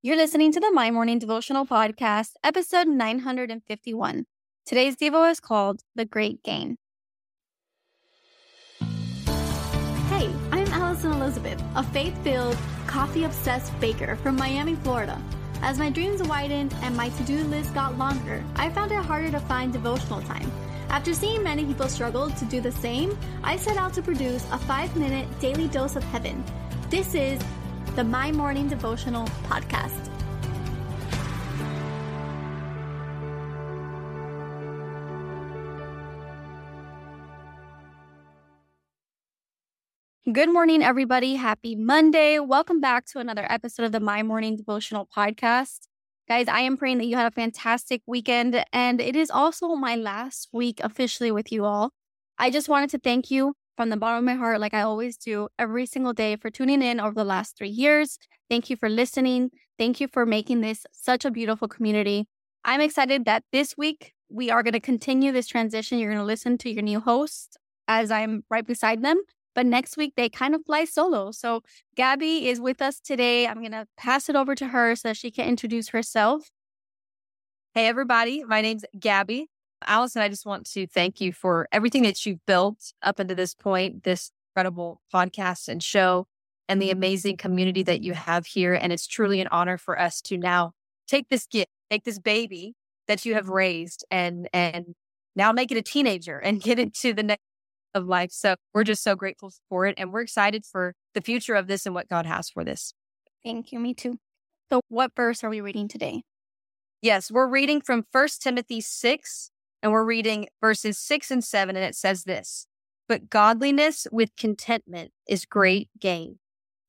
You're listening to the My Morning Devotional Podcast, episode 951. Today's Devo is called The Great Gain. Hey, I'm Alison Elizabeth, a faith filled, coffee obsessed baker from Miami, Florida. As my dreams widened and my to do list got longer, I found it harder to find devotional time. After seeing many people struggle to do the same, I set out to produce a five minute daily dose of heaven. This is the My Morning Devotional podcast. Good morning, everybody. Happy Monday. Welcome back to another episode of the My Morning Devotional podcast. Guys, I am praying that you had a fantastic weekend, and it is also my last week officially with you all. I just wanted to thank you from the bottom of my heart, like I always do every single day, for tuning in over the last three years. Thank you for listening. Thank you for making this such a beautiful community. I'm excited that this week we are going to continue this transition. You're going to listen to your new host as I'm right beside them. But next week, they kind of fly solo. So Gabby is with us today. I'm going to pass it over to her so she can introduce herself. Hey, everybody. My name's Gabby. Alison, I just want to thank you for everything that you've built up until this point, this incredible podcast and show, and the amazing community that you have here. And it's truly an honor for us to now take this gift, take this baby that you have raised and and now make it a teenager and get into the next of life. So we're just so grateful for it. And we're excited for the future of this and what God has for this. Thank you. Me too. So what verse are we reading today? Yes, we're reading from First Timothy 6, and we're reading verses six and seven, and it says this But godliness with contentment is great gain.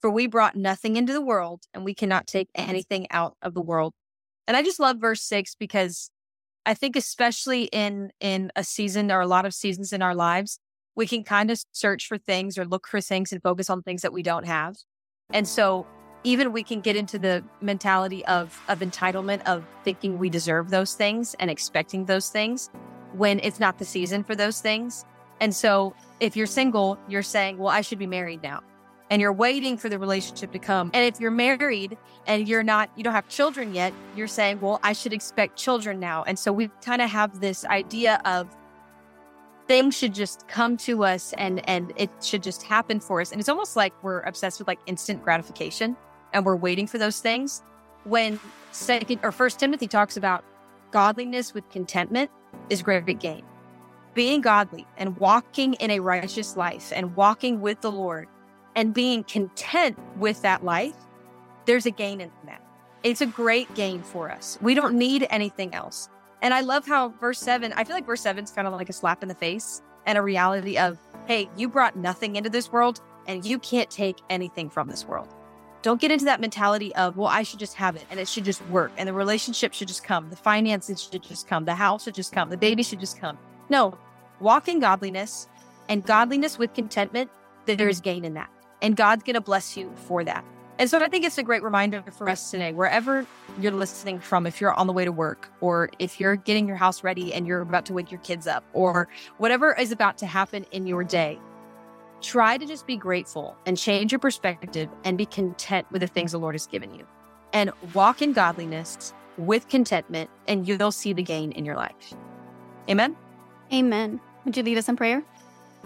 For we brought nothing into the world, and we cannot take anything out of the world. And I just love verse six because I think especially in in a season or a lot of seasons in our lives, we can kind of search for things or look for things and focus on things that we don't have. And so even we can get into the mentality of of entitlement of thinking we deserve those things and expecting those things when it's not the season for those things. And so if you're single, you're saying, "Well, I should be married now." And you're waiting for the relationship to come. And if you're married and you're not you don't have children yet, you're saying, "Well, I should expect children now." And so we kind of have this idea of things should just come to us and and it should just happen for us. And it's almost like we're obsessed with like instant gratification and we're waiting for those things. When second or first Timothy talks about godliness with contentment is great gain. Being godly and walking in a righteous life and walking with the Lord and being content with that life, there's a gain in that. It's a great gain for us. We don't need anything else. And I love how verse seven, I feel like verse seven is kind of like a slap in the face and a reality of, hey, you brought nothing into this world and you can't take anything from this world. Don't get into that mentality of, well, I should just have it and it should just work and the relationship should just come. The finances should just come. The house should just come. The baby should just come. No, walk in godliness and godliness with contentment, that there is gain in that. And God's going to bless you for that. And so I think it's a great reminder for us today, wherever you're listening from, if you're on the way to work or if you're getting your house ready and you're about to wake your kids up or whatever is about to happen in your day, Try to just be grateful and change your perspective and be content with the things the Lord has given you. And walk in godliness with contentment, and you'll see the gain in your life. Amen. Amen. Would you lead us in prayer?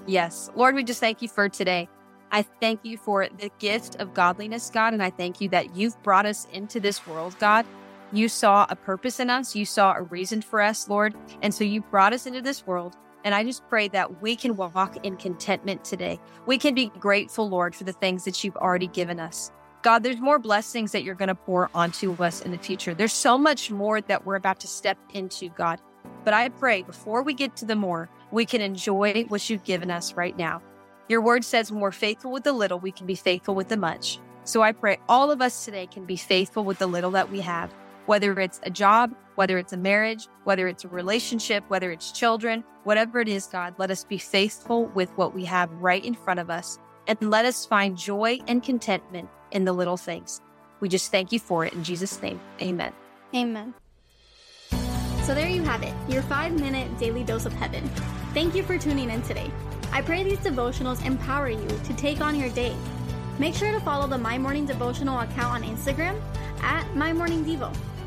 Yes. Lord, we just thank you for today. I thank you for the gift of godliness, God, and I thank you that you've brought us into this world, God. You saw a purpose in us, you saw a reason for us, Lord. And so you brought us into this world and I just pray that we can walk in contentment today. We can be grateful, Lord, for the things that you've already given us. God, there's more blessings that you're going to pour onto us in the future. There's so much more that we're about to step into, God. But I pray before we get to the more, we can enjoy what you've given us right now. Your word says, when we're faithful with the little, we can be faithful with the much. So I pray all of us today can be faithful with the little that we have, whether it's a job, whether it's a marriage, whether it's a relationship, whether it's children, whatever it is, God, let us be faithful with what we have right in front of us and let us find joy and contentment in the little things. We just thank you for it in Jesus' name. Amen. Amen. So there you have it, your five minute daily dose of heaven. Thank you for tuning in today. I pray these devotionals empower you to take on your day Make sure to follow the My Morning Devotional account on Instagram at My Morning Devo.